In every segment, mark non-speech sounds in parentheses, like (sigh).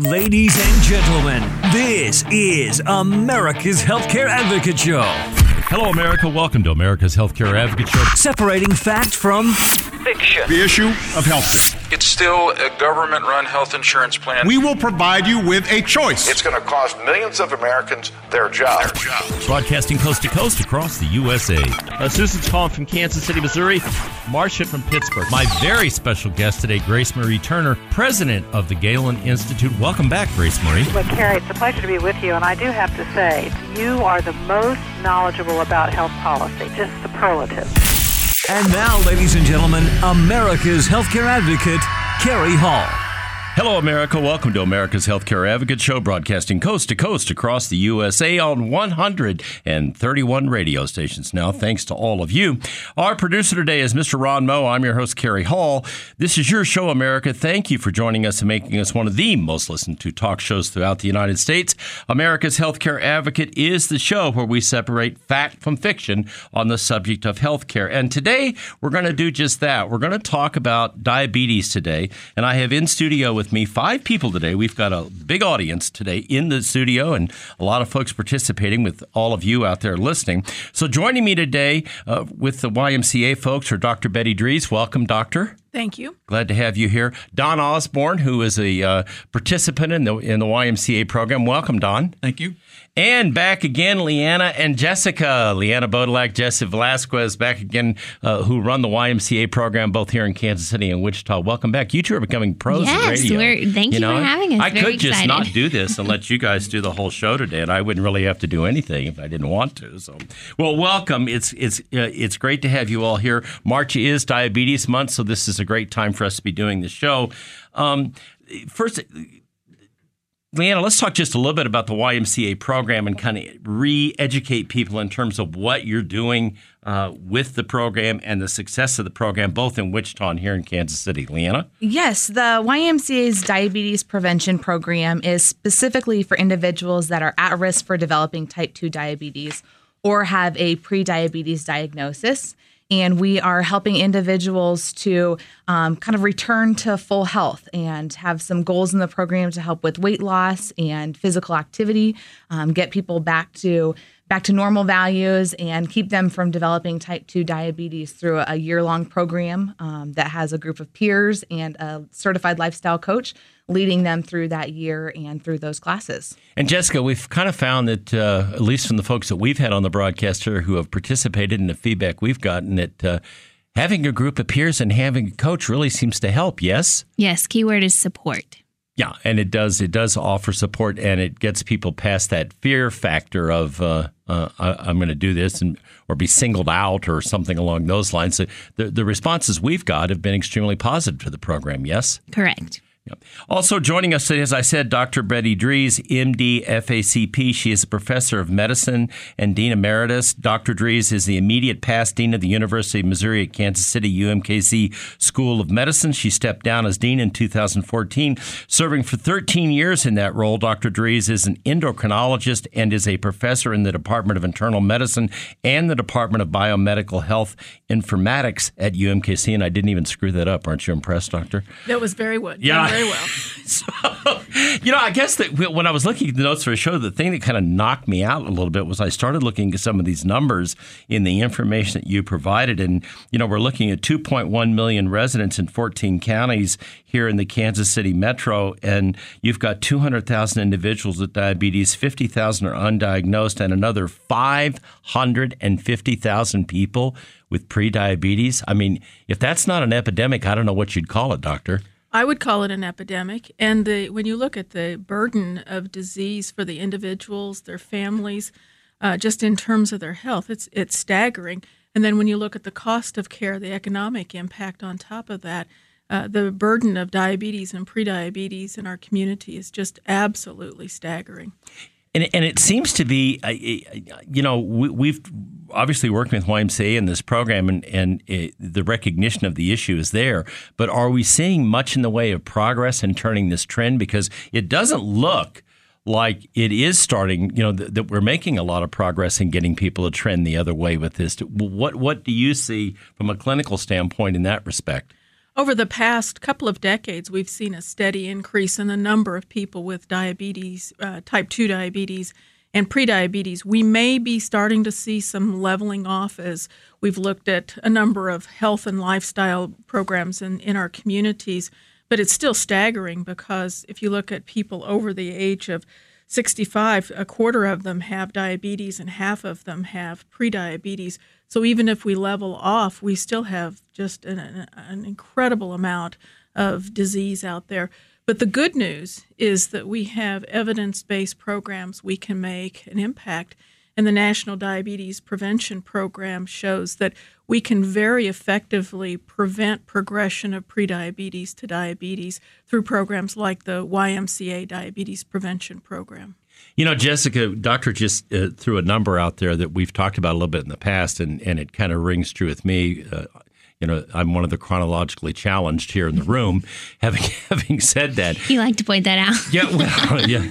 Ladies and gentlemen, this is America's Healthcare Advocate Show. Hello, America. Welcome to America's Healthcare Advocate Show. Separating fact from fiction. The issue of healthcare. It's still a government run health insurance plan. We will provide you with a choice. It's going to cost millions of Americans their jobs. Broadcasting coast to coast across the USA. Uh, Susan's calling from Kansas City, Missouri. Marcia from Pittsburgh. My very special guest today, Grace Marie Turner, president of the Galen Institute. Welcome back, Grace Marie. Well, Carrie, it's a pleasure to be with you, and I do have to say, you are the most knowledgeable about health policy, just superlative. And now, ladies and gentlemen, America's Healthcare Advocate, Carrie Hall. Hello, America. Welcome to America's Healthcare Advocate Show, broadcasting coast to coast across the USA on 131 radio stations now. Thanks to all of you. Our producer today is Mr. Ron Moe. I'm your host, Carrie Hall. This is your show, America. Thank you for joining us and making us one of the most listened to talk shows throughout the United States. America's Healthcare Advocate is the show where we separate fact from fiction on the subject of healthcare. And today, we're going to do just that. We're going to talk about diabetes today. And I have in studio with with me five people today. We've got a big audience today in the studio and a lot of folks participating with all of you out there listening. So joining me today uh, with the YMCA folks are Dr. Betty Drees. Welcome, Doctor. Thank you. Glad to have you here. Don Osborne, who is a uh, participant in the in the YMCA program. Welcome, Don. Thank you. And back again, Leanna and Jessica. Leanna Bodolak, Jessica Velasquez, back again, uh, who run the YMCA program both here in Kansas City and Wichita. Welcome back. You two are becoming pros yes, radio. We're, thank you, know? for having us. I Very could just excited. not do this (laughs) and let you guys do the whole show today, and I wouldn't really have to do anything if I didn't want to. So, well, welcome. It's it's uh, it's great to have you all here. March is Diabetes Month, so this is a great time for us to be doing the show. Um, first. Leanna, let's talk just a little bit about the YMCA program and kind of re-educate people in terms of what you're doing uh, with the program and the success of the program, both in Wichita and here in Kansas City. Leanna? Yes, the YMCA's diabetes prevention program is specifically for individuals that are at risk for developing type 2 diabetes or have a pre-diabetes diagnosis. And we are helping individuals to um, kind of return to full health and have some goals in the program to help with weight loss and physical activity, um, get people back to back to normal values and keep them from developing type 2 diabetes through a year long program um, that has a group of peers and a certified lifestyle coach leading them through that year and through those classes. And Jessica, we've kind of found that, uh, at least from the folks that we've had on the broadcast here who have participated in the feedback we've gotten, that uh, having a group of peers and having a coach really seems to help. Yes. Yes, keyword is support. Yeah, and it does. It does offer support, and it gets people past that fear factor of uh, uh, I, am going to do this and or be singled out or something along those lines. So the the responses we've got have been extremely positive to the program. Yes, correct. Yeah. Also joining us today, as I said, Dr. Betty Drees, MD, FACP. She is a professor of medicine and dean emeritus. Dr. Drees is the immediate past dean of the University of Missouri at Kansas City UMKC School of Medicine. She stepped down as dean in 2014, serving for 13 years in that role. Dr. Drees is an endocrinologist and is a professor in the Department of Internal Medicine and the Department of Biomedical Health Informatics at UMKC. And I didn't even screw that up. Aren't you impressed, Doctor? That was very good. Yeah. Very well. (laughs) so, you know, I guess that when I was looking at the notes for a show, the thing that kind of knocked me out a little bit was I started looking at some of these numbers in the information that you provided. And, you know, we're looking at 2.1 million residents in 14 counties here in the Kansas City metro. And you've got 200,000 individuals with diabetes, 50,000 are undiagnosed, and another 550,000 people with prediabetes. I mean, if that's not an epidemic, I don't know what you'd call it, doctor. I would call it an epidemic. And the, when you look at the burden of disease for the individuals, their families, uh, just in terms of their health, it's it's staggering. And then when you look at the cost of care, the economic impact on top of that, uh, the burden of diabetes and prediabetes in our community is just absolutely staggering. And, and it seems to be, uh, you know, we, have obviously working with YMCA in this program, and, and it, the recognition of the issue is there. But are we seeing much in the way of progress in turning this trend? Because it doesn't look like it is starting, you know, th- that we're making a lot of progress in getting people to trend the other way with this. What what do you see from a clinical standpoint in that respect? Over the past couple of decades, we've seen a steady increase in the number of people with diabetes, uh, type 2 diabetes, and prediabetes. We may be starting to see some leveling off as we've looked at a number of health and lifestyle programs in, in our communities. But it's still staggering because if you look at people over the age of 65, a quarter of them have diabetes and half of them have prediabetes. So even if we level off, we still have just an, an incredible amount of disease out there. But the good news is that we have evidence based programs we can make an impact. And the National Diabetes Prevention Program shows that we can very effectively prevent progression of prediabetes to diabetes through programs like the YMCA Diabetes Prevention Program. You know, Jessica, doctor just uh, threw a number out there that we've talked about a little bit in the past, and, and it kind of rings true with me. Uh, you know, I'm one of the chronologically challenged here in the room. (laughs) having (laughs) having said that, you like to point that out. (laughs) yeah, well, yeah,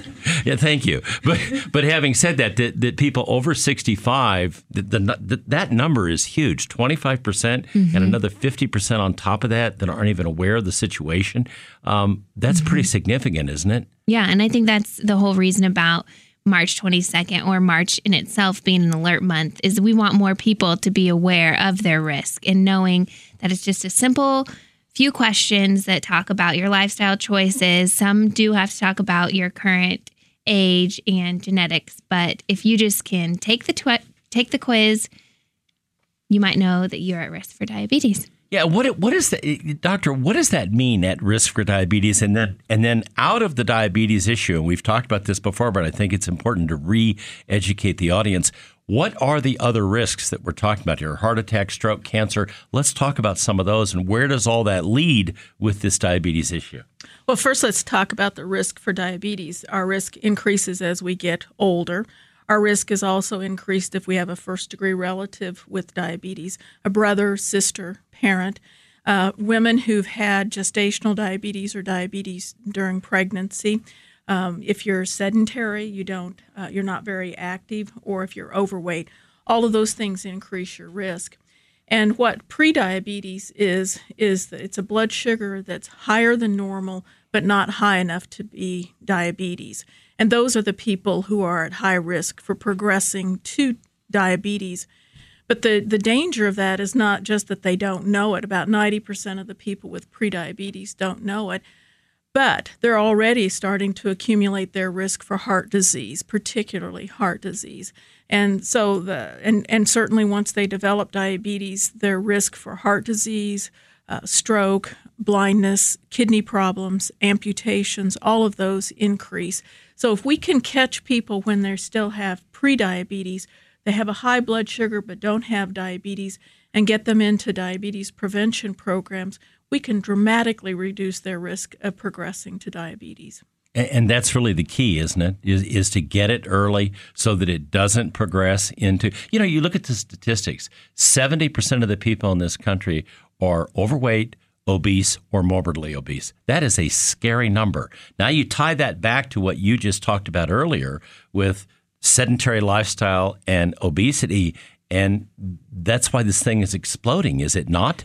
yeah. Thank you. But but having said that, that, that people over 65, the, the, that number is huge. 25 percent, Mm-hmm. and another 50 percent on top of that that aren't even aware of the situation. Um, that's Mm-hmm. pretty significant, isn't it? Yeah, and I think that's the whole reason about March 22nd or March in itself being an alert month is we want more people to be aware of their risk and knowing that it's just a simple few questions that talk about your lifestyle choices. Some do have to talk about your current age and genetics, but if you just can take the take the quiz, you might know that you're at risk for diabetes. Yeah, what what is that, doctor? What does that mean at risk for diabetes? And then and then out of the diabetes issue, and we've talked about this before, but I think it's important to re-educate the audience. What are the other risks that we're talking about here? Heart attack, stroke, cancer. Let's talk about some of those, and where does all that lead with this diabetes issue? Well, first, let's talk about the risk for diabetes. Our risk increases as we get older. Our risk is also increased if we have a first degree relative with diabetes, a brother, sister, parent. Uh, women who've had gestational diabetes or diabetes during pregnancy. Um, if you're sedentary, you don't, uh, you're not very active, or if you're overweight, all of those things increase your risk. And what prediabetes is, is that it's a blood sugar that's higher than normal, but not high enough to be diabetes. And those are the people who are at high risk for progressing to diabetes. But the, the danger of that is not just that they don't know it. About 90% of the people with prediabetes don't know it, but they're already starting to accumulate their risk for heart disease, particularly heart disease. And so the and, and certainly once they develop diabetes, their risk for heart disease, uh, stroke, blindness, kidney problems, amputations, all of those increase. So if we can catch people when they still have prediabetes, they have a high blood sugar but don't have diabetes, and get them into diabetes prevention programs, we can dramatically reduce their risk of progressing to diabetes. And, that's really the key, isn't it? Is is to get it early so that it doesn't progress into. You know, you look at the statistics. Seventy percent of the people in this country are overweight, obese, or morbidly obese. That is a scary number. Now you tie that back to what you just talked about earlier with sedentary lifestyle and obesity, and that's why this thing is exploding. Is it not?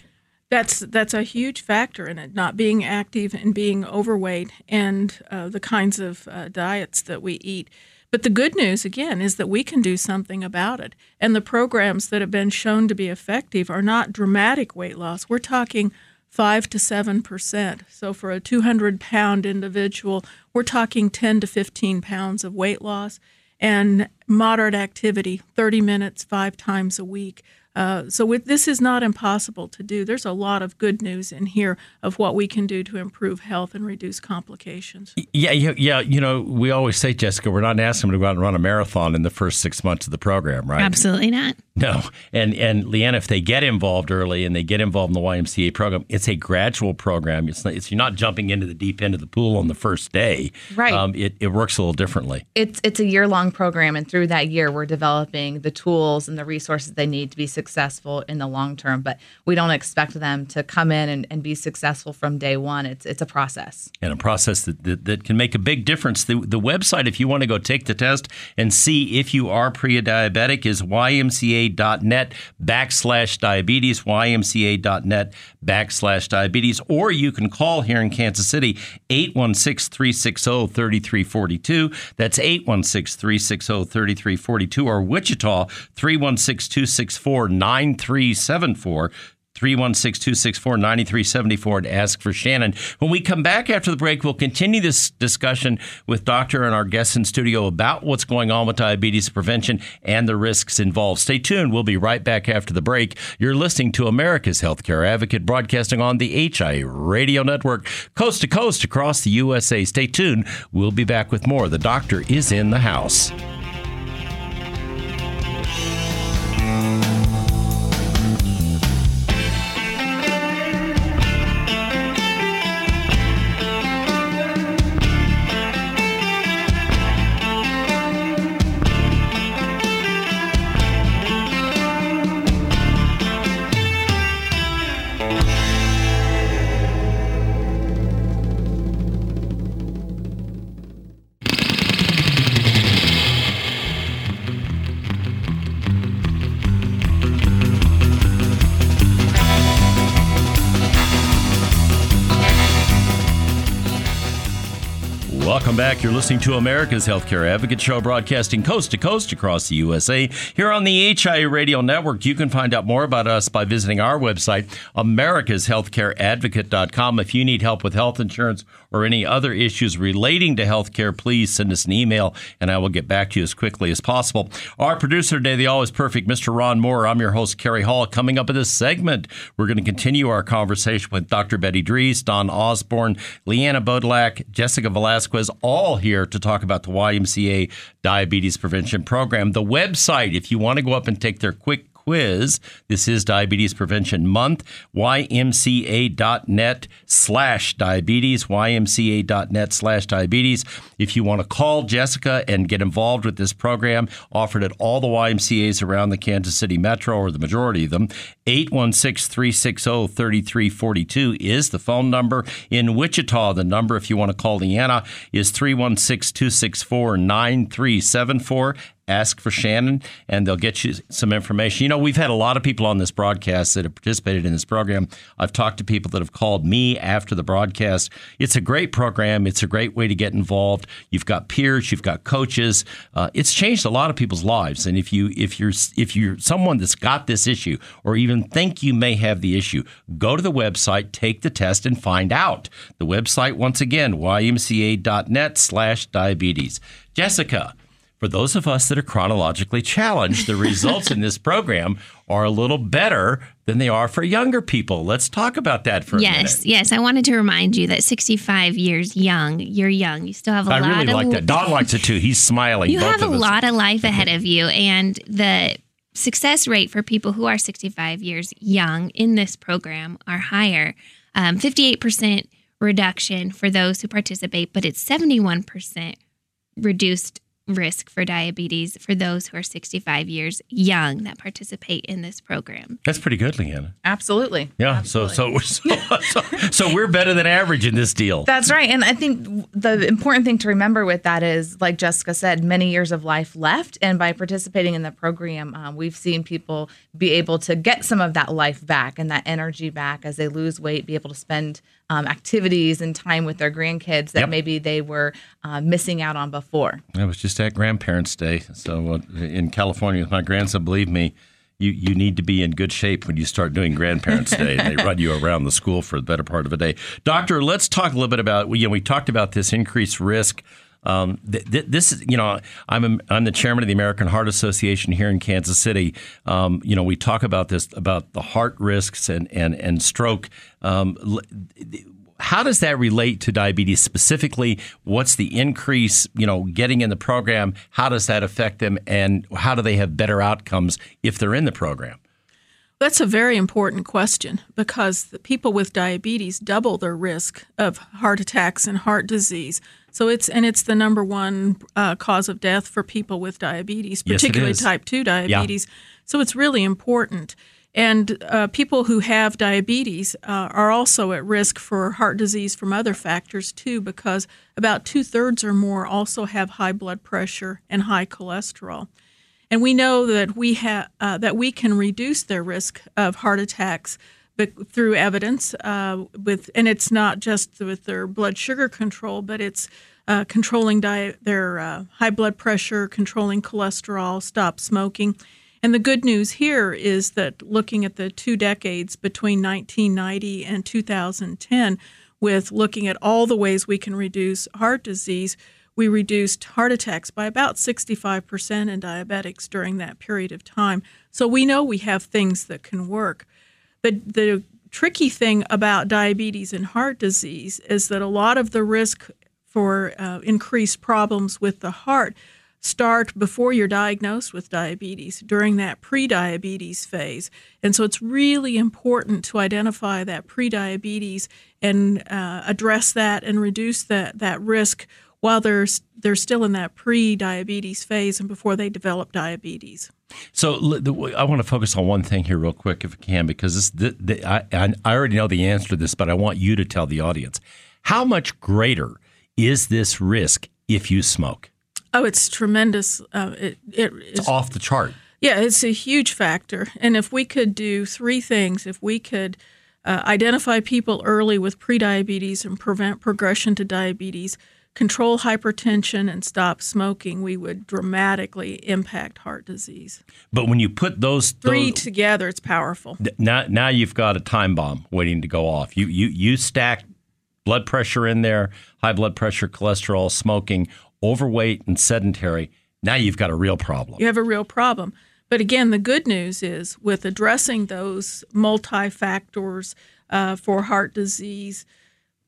That's that's a huge factor in it. Not being active and being overweight, and uh, the kinds of uh, diets that we eat. But the good news, again, is that we can do something about it. And the programs that have been shown to be effective are not dramatic weight loss. We're talking five to seven percent. So for a 200 pound individual, we're talking 10 to 15 pounds of weight loss and moderate activity, 30 minutes, five times a week. Uh, so with, this is not impossible to do. There's a lot of good news in here of what we can do to improve health and reduce complications. Yeah, yeah, yeah. You know, we always say, Jessica, we're not asking them to go out and run a marathon in the first six months of the program, right? Absolutely not. No, and and Leanne, if they get involved early and they get involved in the YMCA program, it's a gradual program. It's not, it's you're not jumping into the deep end of the pool on the first day. Right. Um, it it works a little differently. It's it's a year long program, and through that year, we're developing the tools and the resources they need to be successful successful in the long term. But we don't expect them to come in and, and be successful from day one. It's it's a process. And a process that, that, that can make a big difference. The, the website, if you want to go take the test and see if you are pre diabetic, is ymca.net backslash diabetes, ymca.net backslash diabetes, or you can call here in Kansas City 816 360 3342. That's 816 360 3342, or Wichita 316 264 9374. 316 264 9374 to ask for Shannon. When we come back after the break, we'll continue this discussion with Doctor and our guests in studio about what's going on with diabetes prevention and the risks involved. Stay tuned. We'll be right back after the break. You're listening to America's Healthcare Advocate broadcasting on the HI Radio Network, coast to coast across the USA. Stay tuned. We'll be back with more. The doctor is in the house. Back. You're listening to America's Healthcare Advocate Show, broadcasting coast to coast across the USA. Here on the HIA Radio Network, you can find out more about us by visiting our website, americashealthcareadvocate.com. If you need help with health insurance or any other issues relating to healthcare, please send us an email and I will get back to you as quickly as possible. Our producer today, the always perfect Mr. Ron Moore. I'm your host, Kerry Hall. Coming up in this segment, we're going to continue our conversation with Dr. Betty Drees, Don Osborne, Leanna Bodlak, Jessica Velasquez, all here to talk about the YMCA Diabetes Prevention Program. The website, if you want to go up and take their quick quiz. This is Diabetes Prevention Month. YMCA.net slash diabetes. YMCA.net slash diabetes. If you want to call Jessica and get involved with this program, offered at all the YMCAs around the Kansas City metro, or the majority of them, 816 360 3342 is the phone number. In Wichita, the number, if you want to call Leanna, is 316 264 9374 ask for Shannon and they'll get you some information. You know, we've had a lot of people on this broadcast that have participated in this program. I've talked to people that have called me after the broadcast. It's a great program. It's a great way to get involved. You've got peers, you've got coaches. Uh, it's changed a lot of people's lives. And if you if you're if you're someone that's got this issue or even think you may have the issue, go to the website, take the test, and find out. The website once again, ymca.net/diabetes. Jessica for those of us that are chronologically challenged, the results in this program are a little better than they are for younger people. Let's talk about that for yes, a minute. Yes, yes. I wanted to remind you that 65 years young, you're young. You still have a I lot really of I really like that. Don (laughs) likes it too. He's smiling. You have a us. lot of life (laughs) ahead of you and the success rate for people who are 65 years young in this program are higher. Um, 58% reduction for those who participate, but it's 71% reduced risk for diabetes for those who are 65 years young that participate in this program. That's pretty good, Leanna. Absolutely. Yeah. So, so, so, so, so we're better than average in this deal. That's right. And I think the important thing to remember with that is, like Jessica said, many years of life left. And by participating in the program, um, we've seen people be able to get some of that life back and that energy back as they lose weight, be able to spend um, activities and time with their grandkids that Yep. maybe they were uh, missing out on before. I was just at Grandparents' Day. So uh, in California with my grandson, believe me, you, you need to be in good shape when you start doing Grandparents' Day. They (laughs) run you around the school for the better part of a day. Doctor, let's talk a little bit about, you know, we talked about this increased risk. Um, th- th- this is, you know, I'm a, I'm the chairman of the American Heart Association here in Kansas City. Um, you know, we talk about this about the heart risks and and and stroke. Um, how does that relate to diabetes specifically? What's the increase, you know, getting in the program? How does that affect them and how do they have better outcomes if they're in the program? That's a very important question because the people with diabetes double their risk of heart attacks and heart disease. So it's and it's the number one uh, cause of death for people with diabetes, particularly is. type two diabetes. Yeah. So it's really important. And uh, people who have diabetes uh, are also at risk for heart disease from other factors too, because about two thirds or more also have high blood pressure and high cholesterol. And we know that we have uh, that we can reduce their risk of heart attacks but through evidence uh, with, and it's not just with their blood sugar control, but it's uh, controlling their uh, high blood pressure, controlling cholesterol, stop smoking. And the good news here is that looking at the two decades between 1990 and 2010, with looking at all the ways we can reduce heart disease, we reduced heart attacks by about 65% in diabetics during that period of time. So we know we have things that can work. The, the tricky thing about diabetes and heart disease is that a lot of the risk for uh, increased problems with the heart start before you're diagnosed with diabetes during that pre-diabetes phase. And so it's really important to identify that pre-diabetes and uh, address that and reduce that, that risk while they're, they're still in that pre-diabetes phase and before they develop diabetes So I want to focus on one thing here, real quick, if I can, because this, the, the, I, I already know the answer to this, but I want you to tell the audience how much greater is this risk if you smoke? oh it's tremendous uh, it, it is It's off the chart. Yeah, it's a huge factor. And if we could do three things, if we could uh, identify people early with prediabetes and prevent progression to diabetes, control hypertension, and stop smoking, we would dramatically impact heart disease. But when you put those Three those, together, it's powerful. now now you've got a time bomb waiting to go off. You you you stack blood pressure in there, high blood pressure, cholesterol, smoking, overweight, and sedentary. Now you've got a real problem. You have a real problem. But again, the good news is with addressing those multi factors uh, for heart disease,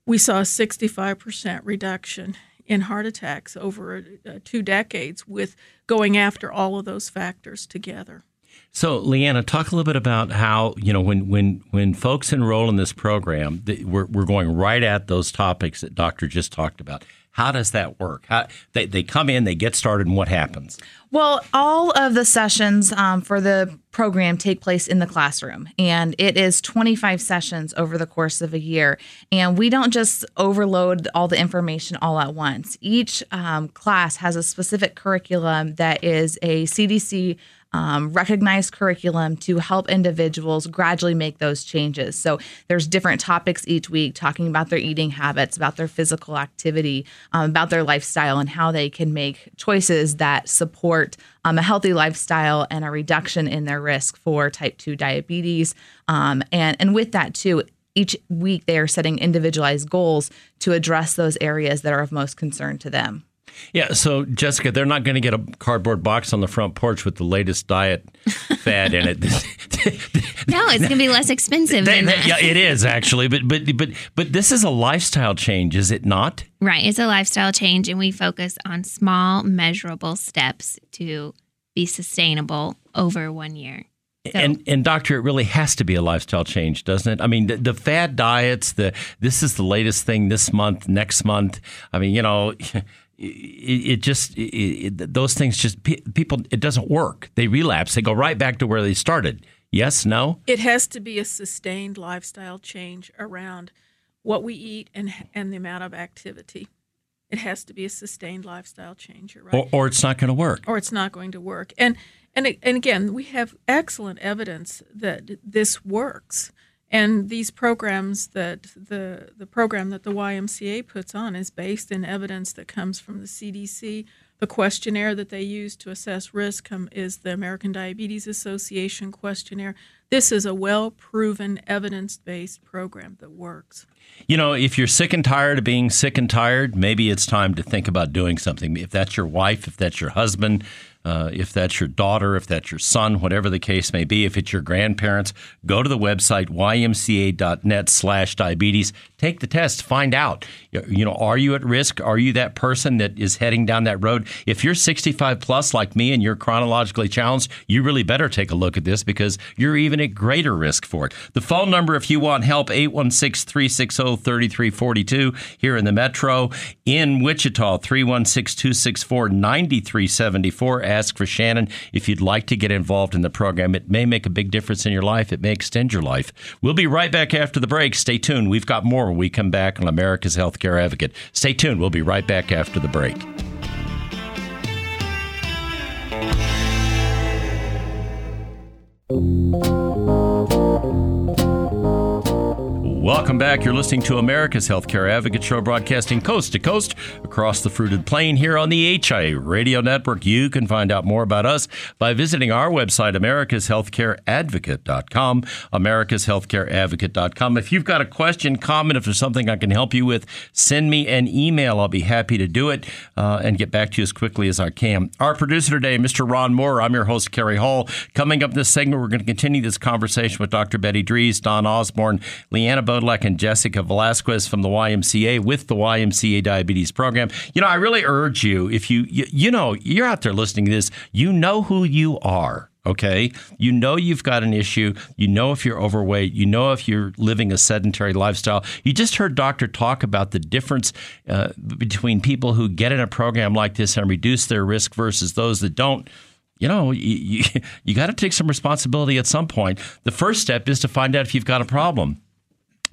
we saw a 65% reduction in heart attacks over uh, two decades with going after all of those factors together. So, Leanna, talk a little bit about how you know when when when folks enroll in this program, we're we're going right at those topics that Doctor just talked about. How does that work? How they they come in, they get started, and what happens? Well, all of the sessions um, for the program take place in the classroom, and it is 25 sessions over the course of a year. And we don't just overload all the information all at once. Each um, class has a specific curriculum that is a CDC um, recognized curriculum to help individuals gradually make those changes. So there's different topics each week talking about their eating habits, about their physical activity, um, about their lifestyle, and how they can make choices that support um, a healthy lifestyle and a reduction in their risk for type 2 diabetes. Um, and, and with that, too, each week they are setting individualized goals to address those areas that are of most concern to them. Yeah. So, Jessica, they're not going to get a cardboard box on the front porch with the latest diet fad in it. (laughs) (laughs) No, it's going to be less expensive They- than they- that. yeah, it is actually, but but but but this is a lifestyle change, is it not? Right. It's a lifestyle change, and we focus on small, measurable steps to be sustainable over one year. So- And and doctor, it really has to be a lifestyle change, doesn't it? I mean, the, the fad diets, the this is the latest thing this month, next month. I mean, you know, it, it just it, those things just people it doesn't work. They relapse. They go right back to where they started. Yes, no. It has to be a sustained lifestyle change around what we eat and, and the amount of activity. It has to be a sustained lifestyle change, right. Or, or it's not going to work. or it's not going to work. And and and again, we have excellent evidence that this works. And these programs that the the program that the YMCA puts on is based in evidence that comes from the CDC. The questionnaire that they use to assess risk is the American Diabetes Association questionnaire. This is a well proven, evidence based program that works. You know, if you're sick and tired of being sick and tired, maybe it's time to think about doing something. If that's your wife, if that's your husband, uh, if that's your daughter, if that's your son, whatever the case may be, if it's your grandparents, go to the website ymca.net slash diabetes. Take the test. Find out. You know, are you at risk? Are you that person that is heading down that road? If you're 65 plus like me and you're chronologically challenged, you really better take a look at this because you're even at greater risk for it. The phone number, if you want help, 816 360 3342 here in the metro. In Wichita, 316 264 9374. Ask for Shannon if you'd like to get involved in the program. It may make a big difference in your life, it may extend your life. We'll be right back after the break. Stay tuned. We've got more when we come back on America's Healthcare Advocate. Stay tuned. We'll be right back after the break. Welcome back. You're listening to America's Healthcare Advocate Show, broadcasting coast to coast across the fruited plain here on the HIA Radio Network. You can find out more about us by visiting our website, americashealthcareadvocate.com, americashealthcareadvocate.com. If you've got a question, comment, if there's something I can help you with, send me an email. I'll be happy to do it uh, and get back to you as quickly as I can. Our producer today, Mr. Ron Moore. I'm your host, Kerry Hall. Coming up this segment, we're going to continue this conversation with Dr. Betty Drees, Don Osborne, Leanna Bodlak and Jessica Velasquez from the YMCA with the YMCA Diabetes Program. You know, I really urge you, if you, you, you know, you're out there listening to this, you know who you are. Okay. You know you've got an issue. You know if you're overweight. You know if you're living a sedentary lifestyle. You just heard Doctor talk about the difference uh, between people who get in a program like this and reduce their risk versus those that don't you know, (laughs) you, you, you got to take some responsibility at some point. The first step is to find out if you've got a problem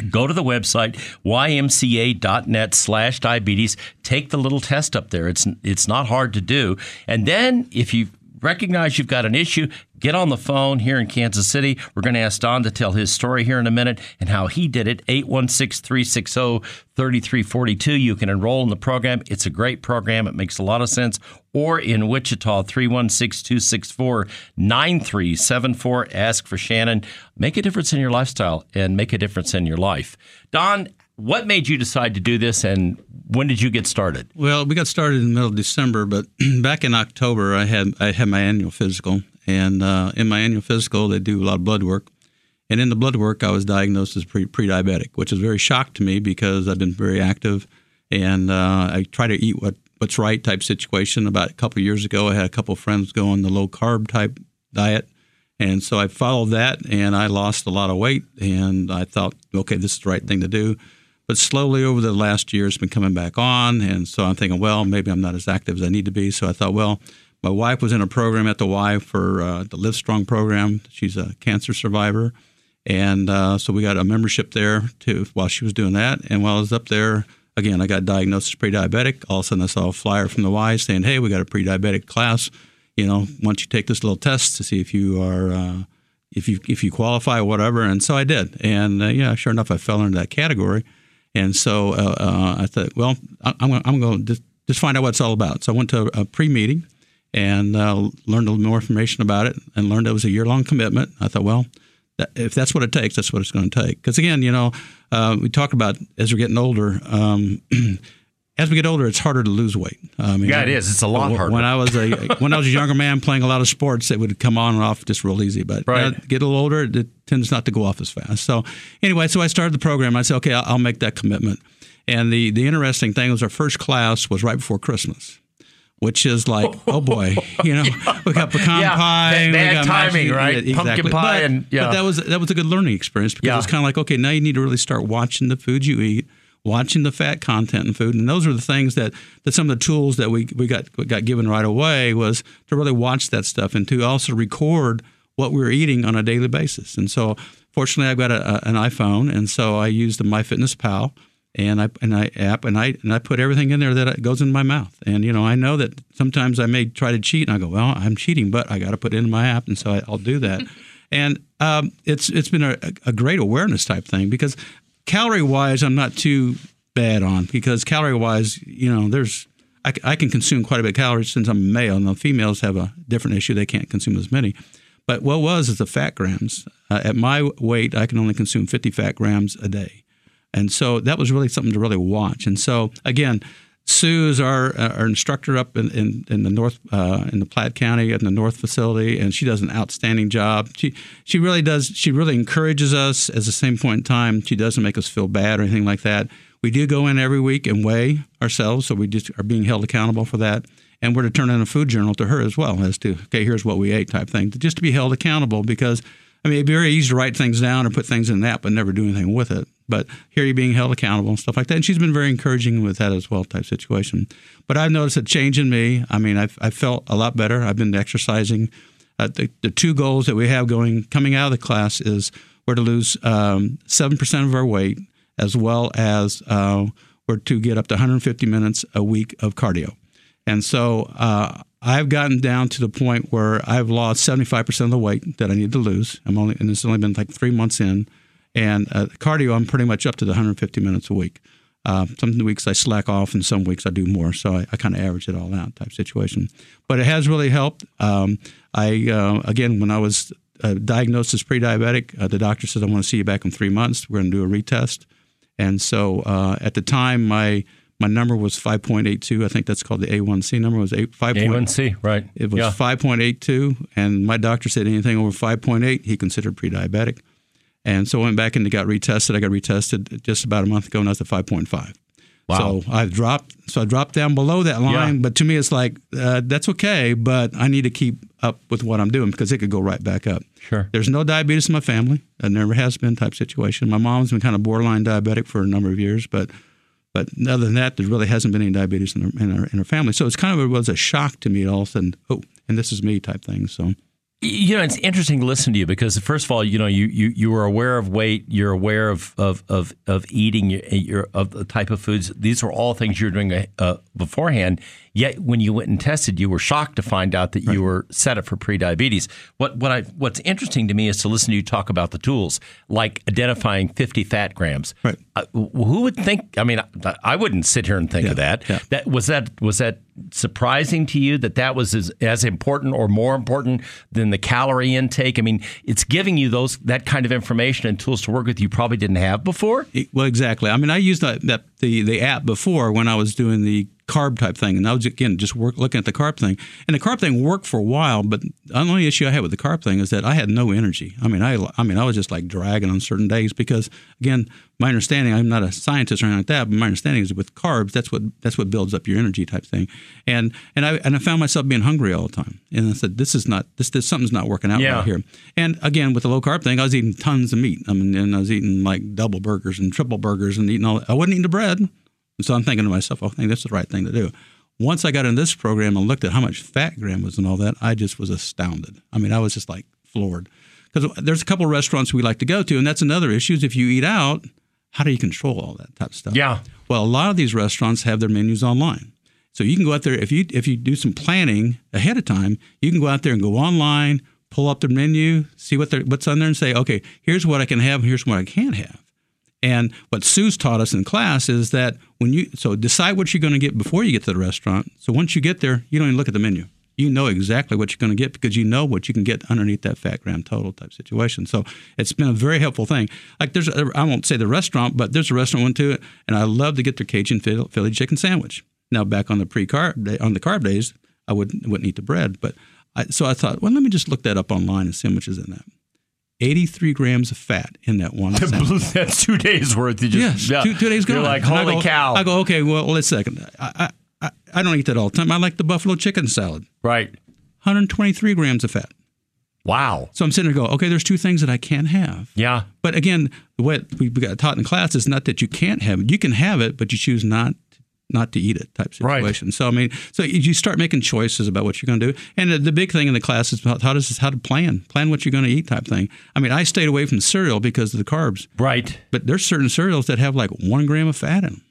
go to the website ymca.net slash diabetes. Take the little test up there. It's it's not hard to do. And then if you recognize you've got an issue get on the phone here in Kansas City. We're going to ask Don to tell his story here in a minute and how he did it. 816 360 3342. You can enroll in the program. It's a great program. It makes a lot of sense. Or in Wichita, 316 264 9374. Ask for Shannon. Make a difference in your lifestyle and make a difference in your life. Don, what made you decide to do this and when did you get started? Well, we got started in the middle of December, but (clears throat) back in October, I had I had my annual physical, and uh, in my annual physical, they do a lot of blood work. And in the blood work, I was diagnosed as pre diabetic, which is very shock to me because I've been very active and uh, I try to eat what, what's right type situation. About a couple years ago, I had a couple friends go on the low carb type diet. And so I followed that and I lost a lot of weight. And I thought, okay, this is the right thing to do. But slowly over the last year, it's been coming back on. And so I'm thinking, well, maybe I'm not as active as I need to be. So I thought, well, my wife was in a program at the Y for uh, the Live Strong program. She's a cancer survivor. And uh, so we got a membership there too while she was doing that. And while I was up there, again, I got diagnosed as pre-diabetic. All of a sudden, I saw a flyer from the Y saying, "Hey, we got a pre-diabetic class. You know, once you take this little test to see if you are, uh, if you if you qualify whatever." And so I did. And uh, yeah, sure enough, I fell into that category. And so uh, uh, I thought, well, I'm, I'm going to just, just find out what it's all about. So I went to a pre-meeting and uh, learned a little more information about it and learned it was a year-long commitment. I thought, well, that, if that's what it takes, that's what it's going to take. Because again, you know, uh, we talk about as we're getting older. Um, (clears throat) as we get older, it's harder to lose weight. Um, I mean, yeah, it is. It's a lot harder. When I was a (laughs) when I was a younger man playing a lot of sports, it would come on and off just real easy. But right. get a little older, it tends not to go off as fast. So anyway, so I started the program. I said, okay, I'll, I'll make that commitment. And the the interesting thing was our first class was right before Christmas which is like, (laughs) oh boy, you know, we got pecan yeah, pie, bad, we got timing, mashed, right? Yeah, exactly. Pumpkin pie, but, and yeah. but that was that was a good learning experience because it's kind of like, okay, now you need to really start watching the food you eat, watching the fat content in food, and those are the things that that some of the tools that we we got got given right away was to really watch that stuff and to also record what we're eating on a daily basis. And so, fortunately, I've got a, a, an iPhone, and so I use the MyFitnessPal and I and I app and I and I put everything in there that goes in my mouth. And you know, I know that sometimes I may try to cheat, and I go, well, I'm cheating, but I got to put it in my app, and so I, I'll do that. (laughs) and um, it's it's been a, a great awareness type thing because calorie wise, I'm not too bad on because calorie wise, you know, there's I can consume quite a bit of calories since I'm a male, the females have a different issue; they can't consume as many. But what was is the fat grams. Uh, at my weight, I can only consume 50 fat grams a day. And so that was really something to really watch. And so again, Sue is our, our instructor up in, in, in the North uh, in the Platte County in the North facility, and she does an outstanding job. She she really does. She really encourages us. At the same point in time, she doesn't make us feel bad or anything like that. We do go in every week and weigh ourselves, so we just are being held accountable for that. And we're to turn in a food journal to her as well as to okay, here's what we ate type thing, just to be held accountable because I mean, it'd be very easy to write things down or put things in that, but never do anything with it. But here you're being held accountable and stuff like that. And she's been very encouraging with that as well, type situation. But I've noticed a change in me. I mean, I've, I've felt a lot better. I've been exercising. Uh, the, the two goals that we have going coming out of the class is we're to lose um, 7% of our weight, as well as uh, we're to get up to 150 minutes a week of cardio. And so uh, I've gotten down to the point where I've lost 75% of the weight that I need to lose. I'm only, and it's only been like three months in. And uh, cardio, I'm pretty much up to the 150 minutes a week. Uh, some weeks I slack off, and some weeks I do more. So I, I kind of average it all out, type situation. But it has really helped. Um, I uh, again, when I was uh, diagnosed as pre-diabetic, uh, the doctor said, "I want to see you back in three months. We're going to do a retest." And so uh, at the time, my my number was 5.82. I think that's called the A1C number. It was eight, 5. A1C, right? It was Yeah. 5.82, and my doctor said anything over 5.8 he considered pre-diabetic. And so I went back and got retested. I got retested just about a month ago, and I was at 5.5. Wow. So I've dropped. So I dropped down below that line. Yeah. But to me, it's like uh, that's okay. But I need to keep up with what I'm doing because it could go right back up. Sure. There's no diabetes in my family. There never has been type situation. My mom's been kind of borderline diabetic for a number of years, but but other than that, there really hasn't been any diabetes in our, in our, in our family. So it's kind of it was a shock to me all of a sudden. Oh, and this is me type thing. So You know, it's interesting to listen to you because first of all, you know, you you, you were aware of weight, you're aware of of of, of eating, your, your of the type of foods. These were all things you're doing uh, beforehand. Yet when you went and tested, you were shocked to find out that you were set up for prediabetes. What what I what's interesting to me is to listen to you talk about the tools like identifying 50 fat grams. Right. Uh, who would think? I mean, I, I wouldn't sit here and think of that. yeah. That was that was that surprising to you that that was as, as important or more important than the calorie intake? I mean, it's giving you those that kind of information and tools to work with you probably didn't have before. Well, exactly. I mean, I used that, that the the app before when I was doing the carb type thing, and I was again just work, looking at the carb thing, and the carb thing worked for a while. But the only issue I had with the carb thing is that I had no energy. I mean, I I mean, I was just like dragging on certain days because again, my understanding, I'm not a scientist or anything like that, but my understanding is with carbs, that's what that's what builds up your energy type thing, and and I and I found myself being hungry all the time, and I said, this is not this this something's not working out Yeah. right here. And again, with the low carb thing, I was eating tons of meat. I mean, and I was eating like double burgers and triple burgers and eating all. I wasn't eating the bread, and so I'm thinking to myself, "Oh, I think that's the right thing to do. Once I got in this program and looked at how much fat gram was and all that, I just was astounded. I mean, I was just like floored because there's a couple of restaurants we like to go to, and that's another issue. Is if you eat out, how do you control all that type of stuff? Yeah. Well, a lot of these restaurants have their menus online. So you can go out there if you if you do some planning ahead of time, you can go out there and go online, pull up the menu, see what what's on there, and say, okay, here's what I can have, here's what I can't have. And what Sue's taught us in class is that when you so decide what you're going to get before you get to the restaurant. So once you get there, you don't even look at the menu. You know exactly what you're going to get because you know what you can get underneath that fat gram total type situation. So it's been a very helpful thing. Like there's, a, I won't say the restaurant, but there's a restaurant I went to, and I love to get their Cajun Philly chicken sandwich. Now back on the pre-carb day, on the carb days, I wouldn't wouldn't eat the bread, but I, so I thought, well, let me just look that up online and see how much is in that. 83 grams of fat in that one. (laughs) That's (laughs) two days worth. You just Yes, yeah. two, two days gone. You're like, And I holy go- cow! I go, okay, well, let's second. I, I, I, don't eat that all the time. I like the buffalo chicken salad. right. 123 grams of fat. Wow. So I'm sitting there go, okay, there's two things that I can't have. Yeah. But again, what we got taught in class is not that you can't have it. You can have it, but you choose not not to eat it type Right. situation. So I mean, so you start making choices about what you're going to do. And the, the big thing in the class is about taught us is how to plan, plan what you're going to eat type thing. I mean, I stayed away from cereal because of the carbs. Right. But there's certain cereals that have like one gram of fat in them.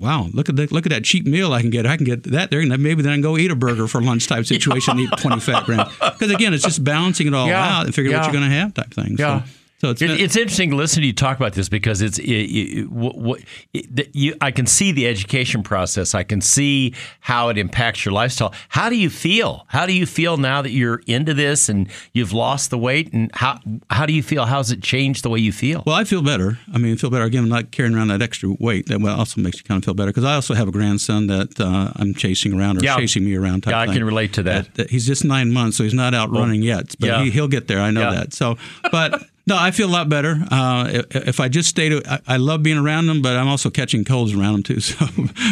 Wow, look at that! Look at that cheap meal I can get. I can get that there, and maybe then I can go eat a burger for lunch type (laughs) situation, and eat 20 fat grams. Because again, it's just balancing it all Yeah, out and figure yeah. what you're going to have type thing. Yeah. So, So it's, it's interesting to listen to you talk about this because it's it, it, what, what, it, you, I can see the education process. I can see how it impacts your lifestyle. How do you feel? How do you feel now that you're into this and you've lost the weight? And how how do you feel? How's it changed the way you feel? Well, I feel better. I mean, I feel better. Again, I'm not carrying around that extra weight. That also makes you kind of feel better because I also have a grandson that uh, I'm chasing around or Yeah. chasing me around. Yeah, I thing. can relate to that. That- he's just nine months, so he's not out running yet. But yeah. he, he'll get there. I know Yeah. that. So, but (laughs) no, I feel a lot better. Uh, if, if I just stayed, I, I love being around them, but I'm also catching colds around them too. (laughs) So,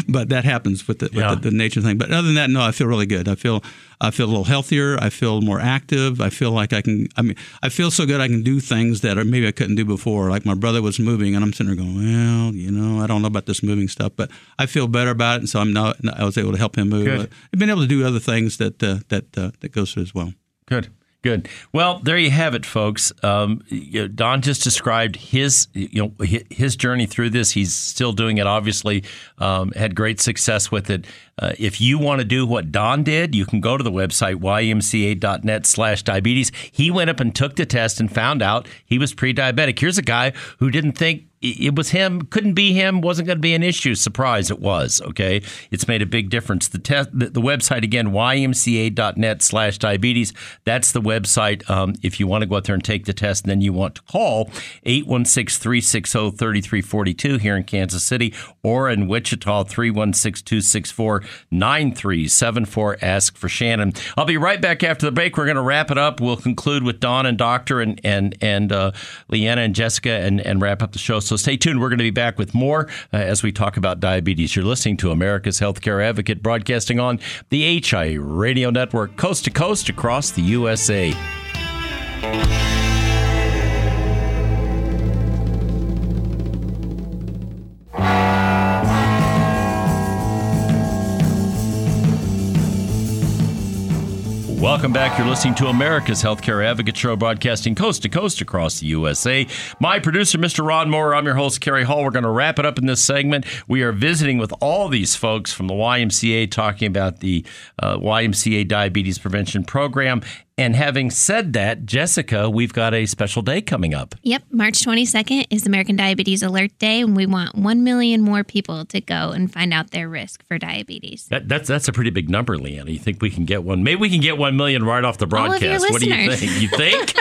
but that happens with the, with Yeah. the, the nature thing. But other than that, no, I feel really good. I feel I feel a little healthier. I feel more active. I feel like I can. I mean, I feel so good. I can do things that are, maybe I couldn't do before. Like my brother was moving, and I'm sitting there going, "Well, you know, I don't know about this moving stuff, but I feel better about it." And so I'm not. I was able to help him move. I've been able to do other things that uh, that uh, that goes through as well. Good. Good. Well, there you have it, folks. Um, you know, Don just described his, you know, his journey through this. He's still doing it. Obviously, um, had great success with it. Uh, if you want to do what Don did, you can go to the website ymca.net slash diabetes. He went up and took the test and found out he was pre-diabetic. Here's a guy who didn't think it was him, couldn't be him, wasn't going to be an issue. Surprise, it was. Okay, it's made a big difference. The test, the, the website again, ymca.net/slash diabetes. That's the website. Um, if you want to go out there and take the test, then you want to call 816-360-3342 here in Kansas City or in Wichita 316-264-9374. Ask for Shannon. I'll be right back after the break. We're going to wrap it up. We'll conclude with Don and Doctor and and and uh, Leanna and Jessica and and wrap up the show. So stay tuned. We're going to be back with more uh, as we talk about diabetes. You're listening to America's Healthcare Advocate, broadcasting on the HI Radio Network, coast to coast across the USA. Welcome back. You're listening to America's Healthcare Advocate Show, broadcasting coast to coast across the USA. My producer, Mr. Ron Moore. I'm your host, Kerry Hall. We're going to wrap it up in this segment. We are visiting with all these folks from the YMCA, talking about the uh, YMCA Diabetes Prevention Program. And having said that, Jessica, we've got a special day coming up. Yep, March 22nd is American Diabetes Alert Day, and we want 1 million more people to go and find out their risk for diabetes. That, that's that's a pretty big number, Leanna. You think we can get one? Maybe we can get one million right off the All of your broadcast. What do you think? You think? (laughs)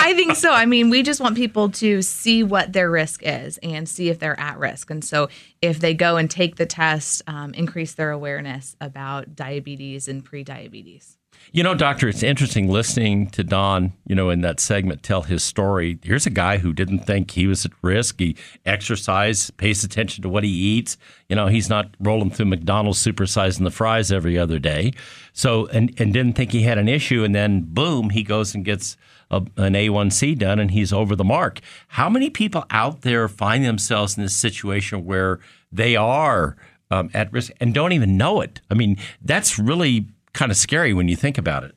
I think so. I mean, we just want people to see what their risk is and see if they're at risk. And so, if they go and take the test, um, increase their awareness about diabetes and pre-diabetes. You know, doctor, it's interesting listening to Don, you know, in that segment tell his story. Here's a guy who didn't think he was at risk. He exercises, pays attention to what he eats. You know, he's not rolling through McDonald's supersizing the fries every other day. So, and, and didn't think he had an issue. And then, boom, he goes and gets a, an A1C done and he's over the mark. How many people out there find themselves in this situation where they are um, at risk and don't even know it? I mean, that's really kind of scary when you think about it.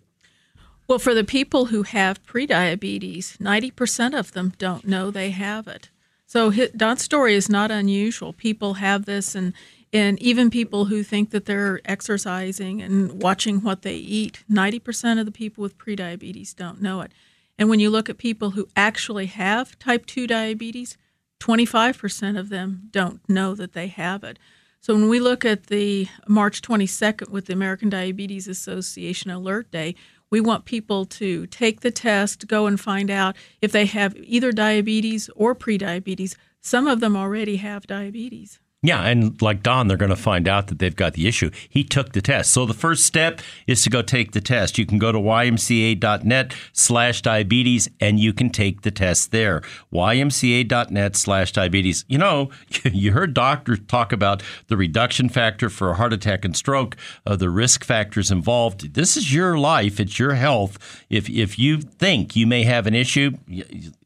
Well, for the people who have prediabetes, 90% of them don't know they have it. So Don's story is not unusual. People have this, and, and even people who think that they're exercising and watching what they eat, 90% of the people with prediabetes don't know it. And when you look at people who actually have type 2 diabetes, 25% of them don't know that they have it. So when we look at the March 22nd with the American Diabetes Association Alert Day, we want people to take the test, go and find out if they have either diabetes or prediabetes. Some of them already have diabetes. Yeah, and like Don, they're going to find out that they've got the issue. He took the test. So the first step is to go take the test. You can go to ymca.net slash diabetes and you can take the test there. ymca.net slash diabetes. You know, (laughs) you heard doctors talk about the reduction factor for a heart attack and stroke, uh, the risk factors involved. This is your life. It's your health. If, if you think you may have an issue,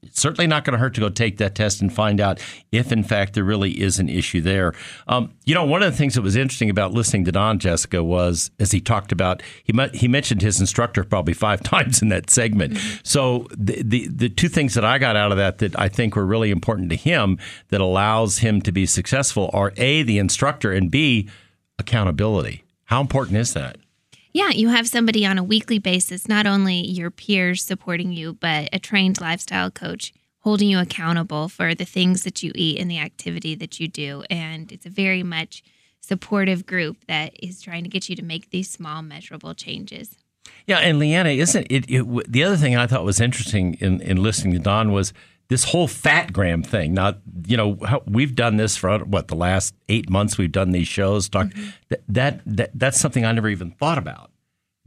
it's certainly not going to hurt to go take that test and find out if, in fact, there really is an issue there. Um, you know, one of the things that was interesting about listening to Don Jessica was as he talked about he he mentioned his instructor probably five (laughs) times in that segment. So the, the the two things that I got out of that that I think were really important to him that allows him to be successful are a the instructor and b accountability. How important is that? Yeah, you have somebody on a weekly basis, not only your peers supporting you, but a trained lifestyle coach holding you accountable for the things that you eat and the activity that you do. And it's a very much supportive group that is trying to get you to make these small, measurable changes. Yeah, and Leanna, isn't it, it? The other thing I thought was interesting in, in listening to Don was this whole fat gram thing. Now, you know, we've done this for what the last eight months. We've done these shows. Talk, mm-hmm. that, that that that's something I never even thought about.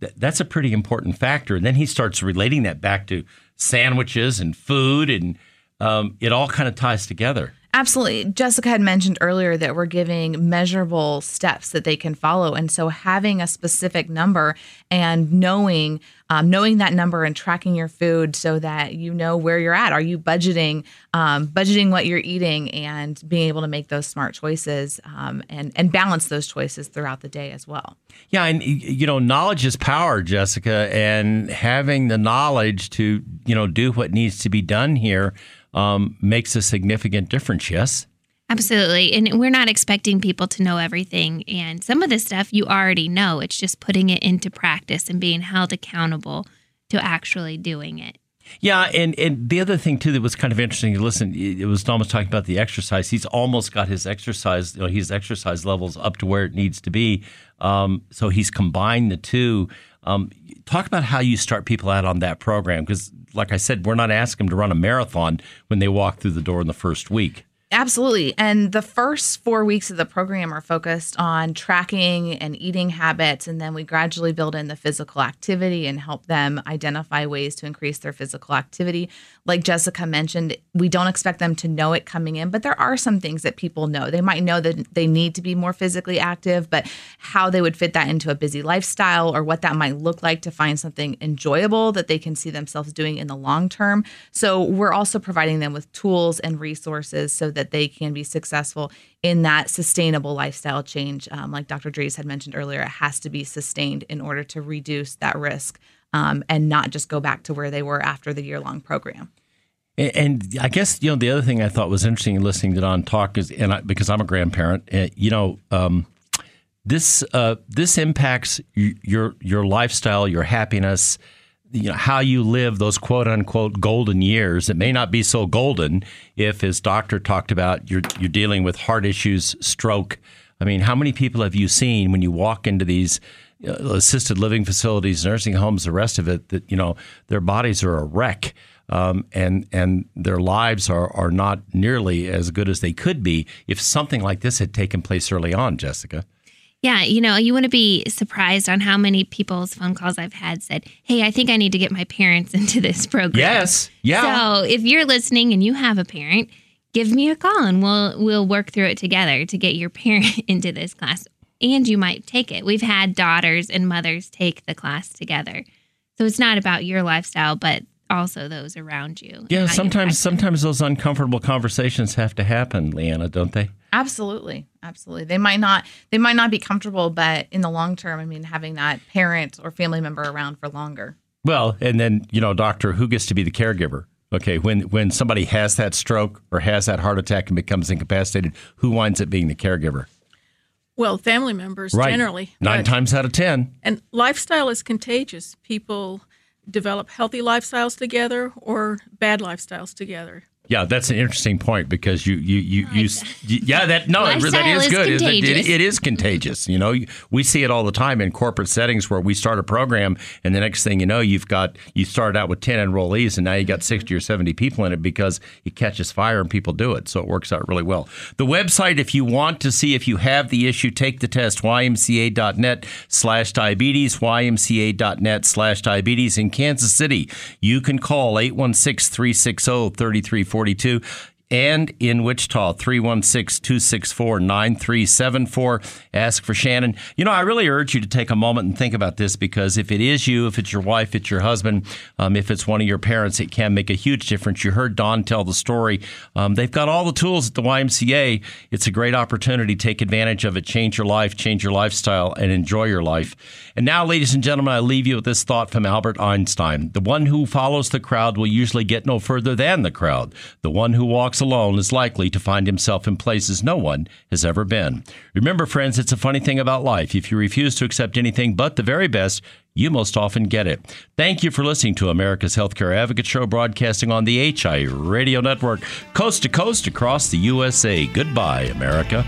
That, that's a pretty important factor. And then he starts relating that back to sandwiches and food, and um, it all kind of ties together. Absolutely. Jessica had mentioned earlier that we're giving measurable steps that they can follow. And so having a specific number and knowing um, knowing that number and tracking your food so that you know where you're at. Are you budgeting um, budgeting what you're eating and being able to make those smart choices um, and and balance those choices throughout the day as well. Yeah, and you know, knowledge is power, Jessica, and having the knowledge to you know do what needs to be done here um, makes a significant difference. Yes. Absolutely. And we're not expecting people to know everything. And some of this stuff you already know. It's just putting it into practice and being held accountable to actually doing it. Yeah, and, and the other thing too that was kind of interesting to listen, it was almost talking about the exercise. He's almost got his exercise, you know, his exercise levels up to where it needs to be. Um, so he's combined the two. Um, talk about how you start people out on that program because, like I said, we're not asking them to run a marathon when they walk through the door in the first week. Absolutely. And the first four weeks of the program are focused on tracking and eating habits. And then we gradually build in the physical activity and help them identify ways to increase their physical activity. Like Jessica mentioned, we don't expect them to know it coming in, but there are some things that people know. They might know that they need to be more physically active, but how they would fit that into a busy lifestyle or what that might look like to find something enjoyable that they can see themselves doing in the long term. So we're also providing them with tools and resources so that that they can be successful in that sustainable lifestyle change. Um, like Dr. Drees had mentioned earlier, it has to be sustained in order to reduce that risk um, and not just go back to where they were after the year long program. And I guess you know the other thing I thought was interesting in listening to Don talk is, and I, because I'm a grandparent, uh, you know, um, this uh, this impacts your your lifestyle, your happiness, you know how you live those quote unquote golden years. It may not be so golden if, his doctor talked about, you're you're dealing with heart issues, stroke. I mean, how many people have you seen when you walk into these uh, assisted living facilities, nursing homes, the rest of it? That you know their bodies are a wreck. Um, and and their lives are, are not nearly as good as they could be if something like this had taken place early on, Jessica. Yeah, you know, you want to be surprised on how many people's phone calls I've had said, "Hey, I think I need to get my parents (laughs) into this program." Yes. Yeah. So, if you're listening and you have a parent, give me a call and we'll we'll work through it together to get your (laughs) parent into this class. And you might take it. We've had daughters and mothers take the class together. So it's not about your lifestyle, but also those around you. Yeah, sometimes sometimes those uncomfortable conversations have to happen, Leanna, don't they? Absolutely. Absolutely. They might not they might not be comfortable, but in the long term, I mean having that parent or family member around for longer. Well, and then, you know, doctor, who gets to be the caregiver? Okay, when when somebody has that stroke or has that heart attack and becomes incapacitated, who winds up being the caregiver? Well, family members right. generally. Nine times out of ten. And lifestyle is contagious. People develop healthy lifestyles together or bad lifestyles together. Yeah, that's an interesting point because you you you, you, you yeah that no that is, good. It, it, it is contagious. You know, we see it all the time in corporate settings where we start a program and the next thing you know, you've got you started out with ten enrollees and now you got mm-hmm. sixty or seventy people in it because it catches fire and people do it. So it works out really well. The website, if you want to see if you have the issue, take the test. ymca.net slash diabetes. ymca.net slash diabetes in Kansas City. You can call 816 360 33 42 and in Wichita, 316 264 9374. Ask for Shannon. You know, I really urge you to take a moment and think about this because if it is you, if it's your wife, it's your husband, um, if it's one of your parents, it can make a huge difference. You heard Don tell the story. Um, they've got all the tools at the YMCA. It's a great opportunity. Take advantage of it. Change your life, change your lifestyle, and enjoy your life. And now, ladies and gentlemen, I leave you with this thought from Albert Einstein The one who follows the crowd will usually get no further than the crowd. The one who walks alone is likely to find himself in places no one has ever been. Remember, friends, it's a funny thing about life. If you refuse to accept anything but the very best, you most often get it. Thank you for listening to America's Healthcare Advocate Show, broadcasting on the HI Radio Network, coast to coast across the USA. Goodbye, America.